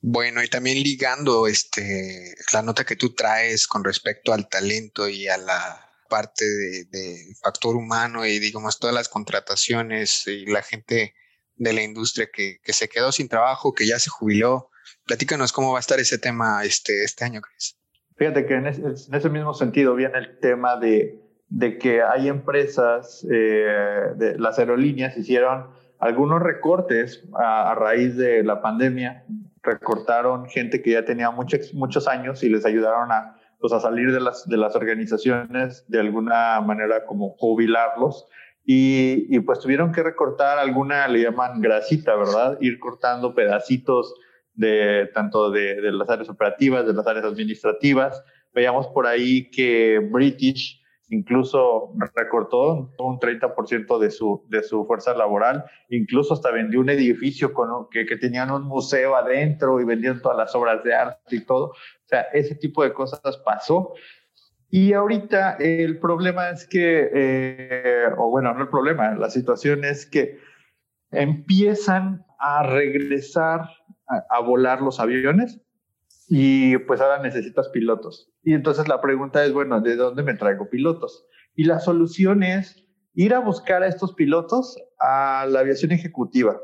Bueno, y también ligando este, la nota que tú traes con respecto al talento y a la parte de, factor humano y digamos todas las contrataciones y la gente de la industria que se quedó sin trabajo, que ya se jubiló, Platícanos cómo va a estar ese tema este, este año, Chris. Fíjate que en ese, mismo sentido viene el tema de, de que hay empresas, eh, de, las aerolíneas hicieron algunos recortes a, raíz de la pandemia, recortaron gente que ya tenía muchos, muchos años y les ayudaron a, pues, a salir de las, de las organizaciones de alguna manera como jubilarlos. Y, y pues tuvieron que recortar alguna, le llaman grasita, ¿verdad? Ir cortando pedacitos de tanto de, las áreas operativas, de las áreas administrativas. Veíamos por ahí que British incluso recortó un 30% de su, de su fuerza laboral, incluso hasta vendió un edificio que, que tenían un museo adentro y vendían todas las obras de arte y todo. O sea, ese tipo de cosas pasó. Y ahorita el problema es que, eh, o bueno, no el problema, la situación es que empiezan a regresar a, volar los aviones, y pues ahora necesitas pilotos. Y entonces la pregunta es, bueno, ¿de dónde me traigo pilotos? Y la solución es ir a buscar a estos pilotos a la aviación ejecutiva.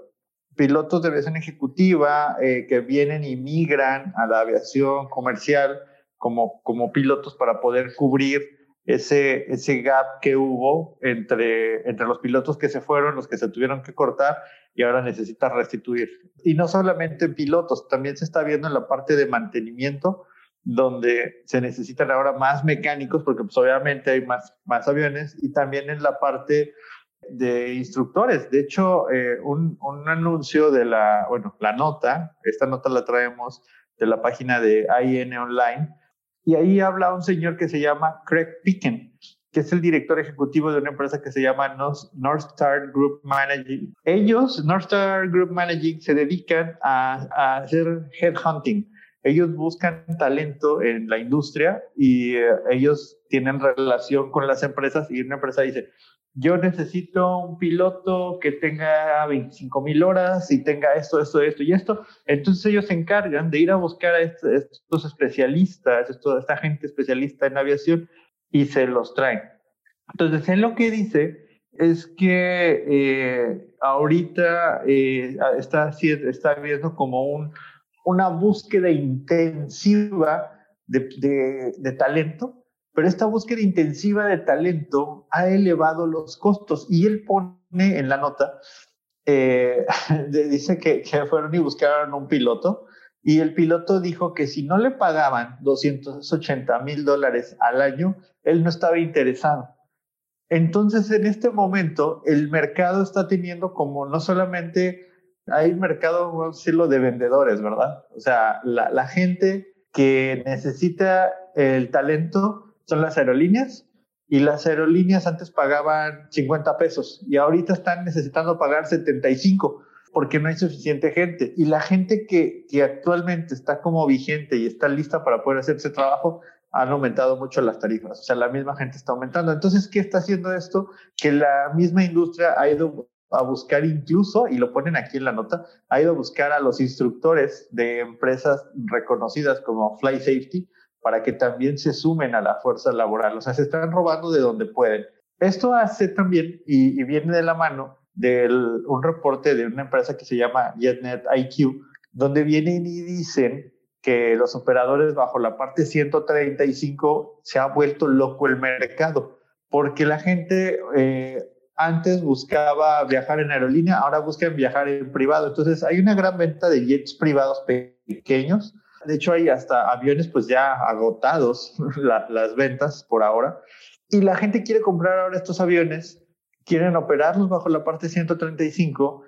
Pilotos de aviación ejecutiva eh, que vienen y migran a la aviación comercial como, como pilotos para poder cubrir ese, ese gap que hubo entre, entre los pilotos que se fueron, los que se tuvieron que cortar y ahora necesita restituir. Y no solamente en pilotos, también se está viendo en la parte de mantenimiento, donde se necesitan ahora más mecánicos, porque pues obviamente hay más, más aviones, y también en la parte de instructores. De hecho, eh, un, un, anuncio de la, bueno, la nota, esta nota la traemos de la página de IN Online, y ahí habla un señor que se llama Craig Picken, que es el director ejecutivo de una empresa que se llama North Star Group Managing. Ellos, North Star Group Managing, se dedican a, hacer headhunting. Ellos buscan talento en la industria y eh, ellos tienen relación con las empresas y una empresa dice, yo necesito un piloto que tenga 25 mil horas y tenga esto, esto, esto y esto. Entonces ellos se encargan de ir a buscar a estos especialistas, esta gente especialista en aviación y se los traen. Entonces él lo que dice es que eh, ahorita eh, está, está viendo como un, una búsqueda intensiva de, de talento pero esta búsqueda intensiva de talento ha elevado los costos y él pone en la nota, eh, (laughs) dice que, que, fueron y buscaron un piloto y el piloto dijo que si no le pagaban 280 mil dólares al año, él no estaba interesado. Entonces, en este momento, el mercado está teniendo como no solamente hay mercado, vamos a decirlo, de vendedores, ¿verdad? O sea, la, la gente que necesita el talento son las aerolíneas y las aerolíneas antes pagaban 50 pesos y ahorita están necesitando pagar 75 porque no hay suficiente gente. Y la gente que, que actualmente está como vigente y está lista para poder hacer ese trabajo, han aumentado mucho las tarifas. O sea, la misma gente está aumentando. Entonces, ¿qué está haciendo esto? Que la misma industria ha ido a buscar incluso, y lo ponen aquí en la nota, ha ido a buscar a los instructores de empresas reconocidas como Fly Safety para que también se sumen a la fuerza laboral. O sea, se están robando de donde pueden. Esto hace también, y, viene de la mano, de un reporte de una empresa que se llama JetNet IQ, donde vienen y dicen que los operadores bajo la parte 135 se ha vuelto loco el mercado, porque la gente eh, antes buscaba viajar en aerolínea, ahora buscan viajar en privado. Entonces hay una gran venta de jets privados pequeños de hecho, hay hasta aviones pues ya agotados (laughs) las ventas por ahora. Y la gente quiere comprar ahora estos aviones, quieren operarlos bajo la parte 135.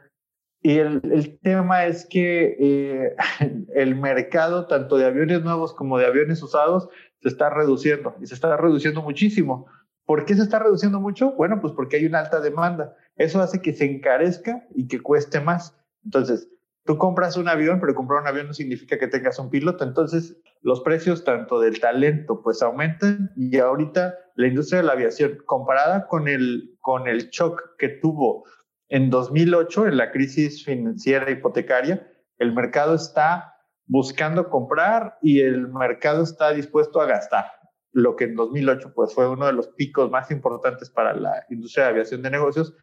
Y el, el tema es que eh, (laughs) el mercado, tanto de aviones nuevos como de aviones usados, se está reduciendo y se está reduciendo muchísimo. ¿Por qué se está reduciendo mucho? Bueno, pues porque hay una alta demanda. Eso hace que se encarezca y que cueste más. Entonces, Tú compras un avión, pero comprar un avión no significa que tengas un piloto. Entonces, los precios tanto del talento pues aumentan y ahorita la industria de la aviación comparada con el, con el shock que tuvo en 2008 en la crisis financiera hipotecaria, el mercado está buscando comprar y el mercado está dispuesto a gastar. Lo que en 2008 pues fue uno de los picos más importantes para la industria de aviación de negocios,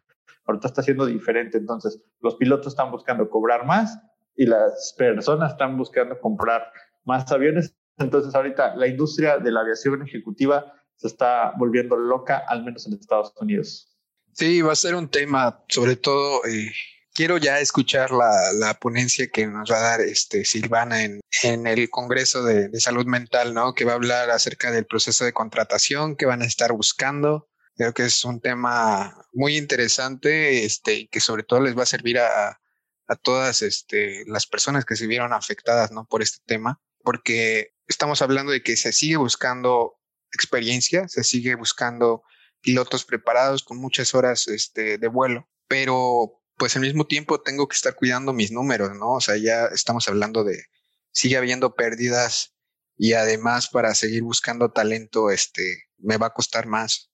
ahorita está siendo diferente. Entonces, los pilotos están buscando cobrar más y las personas están buscando comprar más aviones. Entonces, ahorita la industria de la aviación ejecutiva se está volviendo loca, al menos en Estados Unidos. Sí, va a ser un tema, sobre todo, eh, quiero ya escuchar la, la, ponencia que nos va a dar este Silvana en, en el Congreso de, de, Salud Mental, ¿no? Que va a hablar acerca del proceso de contratación que van a estar buscando, Creo que es un tema muy interesante, este, que sobre todo les va a servir a, a todas este, las personas que se vieron afectadas ¿no? por este tema, porque estamos hablando de que se sigue buscando experiencia, se sigue buscando pilotos preparados con muchas horas este, de vuelo, pero pues al mismo tiempo tengo que estar cuidando mis números, ¿no? O sea, ya estamos hablando de, sigue habiendo pérdidas y además para seguir buscando talento, este, me va a costar más.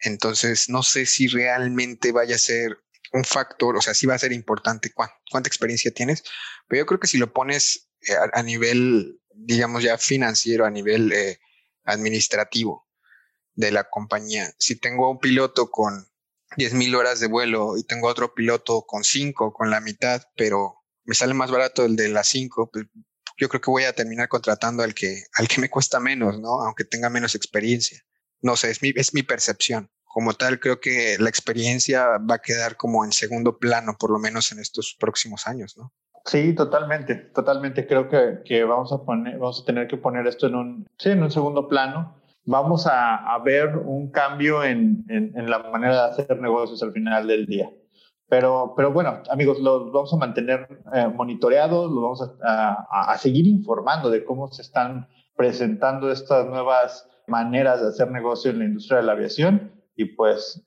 Entonces, no sé si realmente vaya a ser un factor, o sea, sí va a ser importante cuánta experiencia tienes, pero yo creo que si lo pones eh, a, nivel digamos ya financiero, a nivel eh, administrativo de la compañía. Si tengo un piloto con 10 mil horas de vuelo y tengo otro piloto con 5, con la mitad, pero me sale más barato el de las 5, pues yo creo que voy a terminar contratando al que, al que me cuesta menos, ¿no? Aunque tenga menos experiencia. No sé, es mi, es mi percepción. Como tal, creo que la experiencia va a quedar como en segundo plano, por lo menos en estos próximos años, ¿no? Sí, totalmente, totalmente. Creo que, que vamos, a poner, vamos a tener que poner esto en un, sí, en un segundo plano. Vamos a, a ver un cambio en, en, en, la manera de hacer negocios al final del día. Pero, pero bueno, amigos, los vamos a mantener eh, monitoreados, los vamos a, a, a, seguir informando de cómo se están presentando estas nuevas maneras de hacer negocio en la industria de la aviación. Y pues,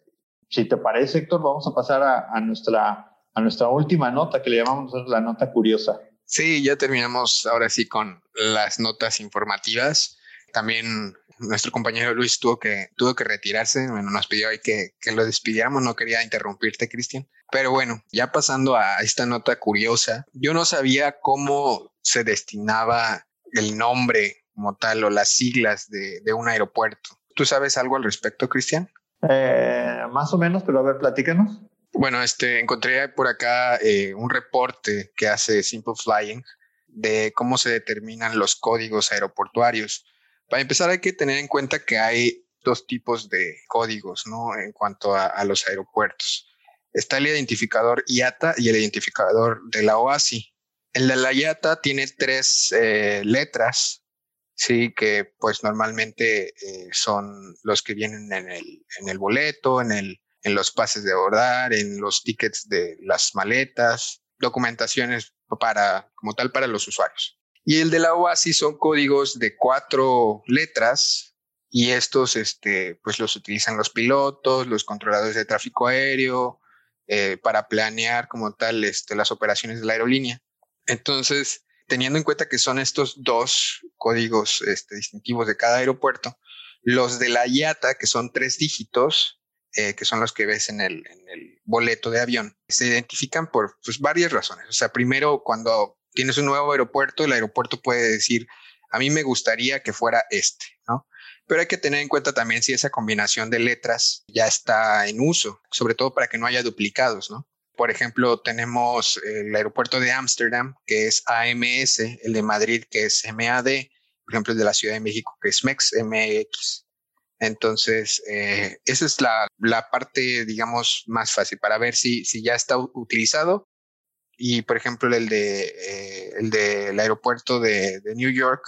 si te parece, Héctor, vamos a pasar a, a nuestra, a nuestra última nota que le llamamos la nota curiosa. Sí, ya terminamos ahora sí con las notas informativas. También nuestro compañero Luis tuvo que, tuvo que retirarse. Bueno, nos pidió ahí que, que lo despidiéramos. No quería interrumpirte, Cristian. Pero bueno, ya pasando a esta nota curiosa, yo no sabía cómo se destinaba el nombre como tal o las siglas de, de un aeropuerto. ¿Tú sabes algo al respecto, Cristian? Eh, más o menos, pero a ver, platícanos. Bueno, este, encontré por acá eh, un reporte que hace Simple Flying de cómo se determinan los códigos aeroportuarios. Para empezar, hay que tener en cuenta que hay dos tipos de códigos, ¿no? En cuanto a, a los aeropuertos. Está el identificador IATA y el identificador de la OASI. El de la IATA tiene tres eh, letras, sí, que pues normalmente eh, son los que vienen en el, en el boleto, en, el, en los pases de abordar, en los tickets de las maletas, documentaciones para, como tal, para los usuarios. Y el de la OASI son códigos de cuatro letras y estos, este, pues los utilizan los pilotos, los controladores de tráfico aéreo, eh, para planear como tal este, las operaciones de la aerolínea. Entonces, teniendo en cuenta que son estos dos códigos este, distintivos de cada aeropuerto, los de la IATA, que son tres dígitos, eh, que son los que ves en el, en el, boleto de avión, se identifican por pues, varias razones. O sea, primero, cuando tienes un nuevo aeropuerto, el aeropuerto puede decir, a mí me gustaría que fuera este, ¿no? Pero hay que tener en cuenta también si esa combinación de letras ya está en uso, sobre todo para que no haya duplicados, ¿no? Por ejemplo, tenemos el aeropuerto de Ámsterdam, que es AMS, el de Madrid, que es MAD, por ejemplo, el de la Ciudad de México, que es MEX, MX. Entonces, eh, esa es la, la, parte, digamos, más fácil para ver si, si ya está utilizado. Y, por ejemplo, el de eh, el del aeropuerto de, de New York,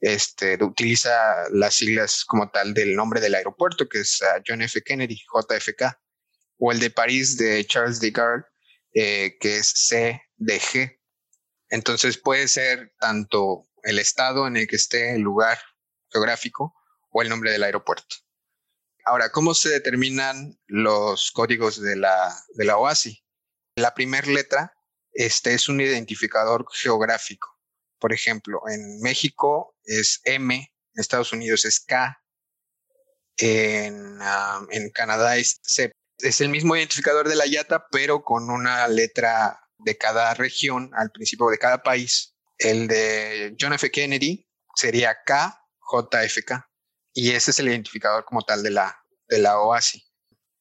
este, utiliza las siglas como tal del nombre del aeropuerto, que es uh, John F. Kennedy, JFK, o el de París de Charles de Gaulle, eh, que es CDG. Entonces puede ser tanto el estado en el que esté el lugar geográfico o el nombre del aeropuerto. Ahora, ¿cómo se determinan los códigos de la, de la OASI? La primera letra este es un identificador geográfico. Por ejemplo, en México es M, en Estados Unidos es K, en, uh, en Canadá es C. Es el mismo identificador de la IATA, pero con una letra de cada región al principio de cada país. El de John F. Kennedy sería KJFK y ese es el identificador como tal de la, de la OASI.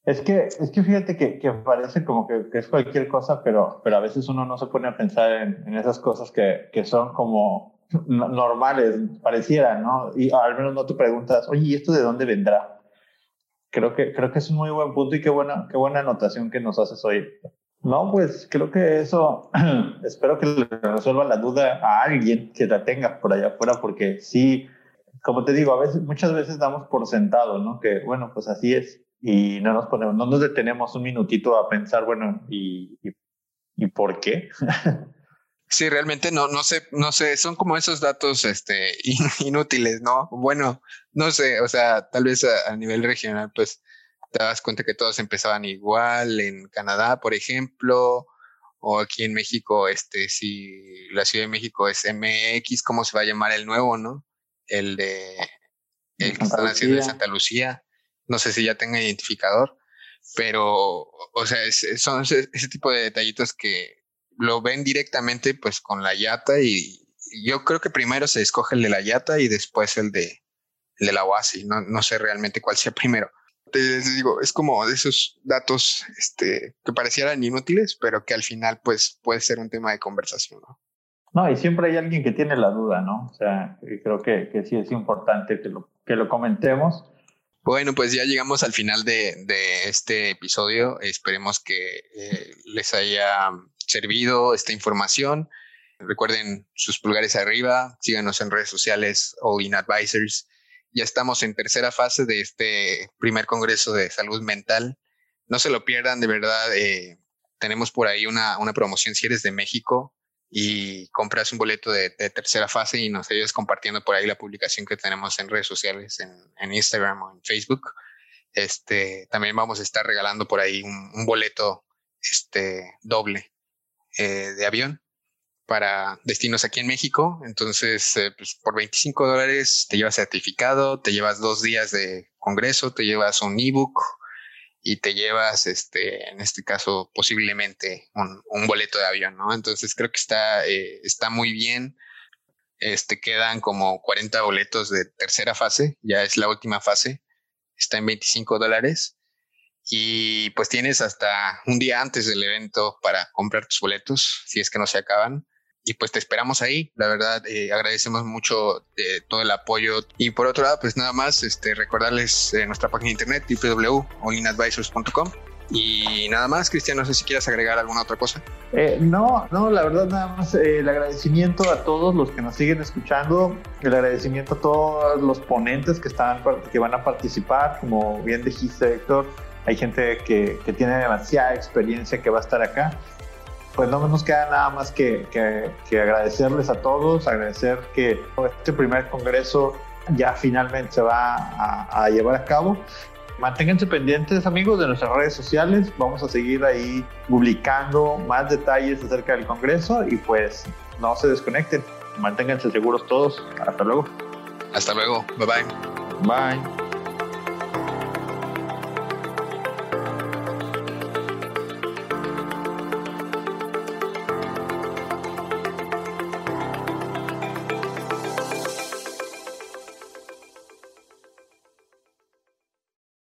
Es que, es que fíjate que, parece como que, que, es cualquier cosa, pero, pero a veces uno no se pone a pensar en, en esas cosas que, que son como normales, pareciera, ¿no? Y al menos no te preguntas, oye, ¿y esto de dónde vendrá? Creo que, creo que es un muy buen punto y qué buena, qué buena anotación que nos haces hoy. No, pues creo que eso, (clears throat) espero que le resuelva la duda a alguien que la tenga por allá afuera, porque sí, como te digo, a veces, muchas veces damos por sentado, ¿no? Que bueno, pues así es y no nos ponemos, no nos detenemos un minutito a pensar, bueno, ¿y, y, y por qué? (laughs) sí, realmente no, no sé, no sé, son como esos datos este, (laughs) inútiles, ¿no? Bueno, no sé, o sea, tal vez a, a, nivel regional, pues te das cuenta que todos empezaban igual, en Canadá, por ejemplo, o aquí en México, este, si la Ciudad de México es MX, ¿cómo se va a llamar el nuevo, no? El de, el que están haciendo de Santa Lucía no sé si ya tenga identificador, pero, o sea, es, son ese, ese, tipo de detallitos que lo ven directamente pues con la yata y, yo creo que primero se escoge el de la Yata y después el de, el de la OASI. No, no sé realmente cuál sea primero. Te digo, es como de esos datos este, que parecieran inútiles, pero que al final pues puede ser un tema de conversación, ¿no? No, y siempre hay alguien que tiene la duda, ¿no? O sea, creo que, que sí es importante que lo, que lo comentemos. Bueno, pues ya llegamos al final de, de este episodio. Esperemos que eh, les haya servido esta información. Recuerden sus pulgares arriba, síganos en redes sociales, All In Advisors. Ya estamos en tercera fase de este primer Congreso de Salud Mental. No se lo pierdan, de verdad. Eh, tenemos por ahí una, una promoción si eres de México y compras un boleto de, tercera fase y nos ayudas compartiendo por ahí la publicación que tenemos en redes sociales, en, Instagram o en Facebook. Este, también vamos a estar regalando por ahí un, boleto este, doble eh, de avión para destinos aquí en México. Entonces, eh, pues, por 25 dólares te llevas certificado, te llevas dos días de congreso, te llevas un ebook y te llevas, este, en este caso, posiblemente un, boleto de avión, ¿no? Entonces creo que está, eh, está muy bien. Este, quedan como 40 boletos de tercera fase, ya es la última fase, está en 25 dólares. Y pues tienes hasta un día antes del evento para comprar tus boletos, si es que no se acaban y pues te esperamos ahí. La verdad, eh, agradecemos mucho eh, todo el apoyo. Y por otro lado, pues nada más este, recordarles eh, nuestra página de internet www.allinadvisors.com. Y nada más, Cristian, no sé si quieres agregar alguna otra cosa. no, no, la verdad nada más el agradecimiento a todos los que nos siguen escuchando, el agradecimiento a todos los ponentes que, están, que van a participar, como bien dijiste Héctor, hay gente que, que tiene demasiada experiencia que va a estar acá pues no nos queda nada más que, que, agradecerles a todos, agradecer que este primer congreso ya finalmente se va a, a, llevar a cabo. Manténganse pendientes amigos de nuestras redes sociales, vamos a seguir ahí publicando más detalles acerca del congreso y pues no se desconecten, manténganse seguros todos, hasta luego. Hasta luego, bye bye. Bye.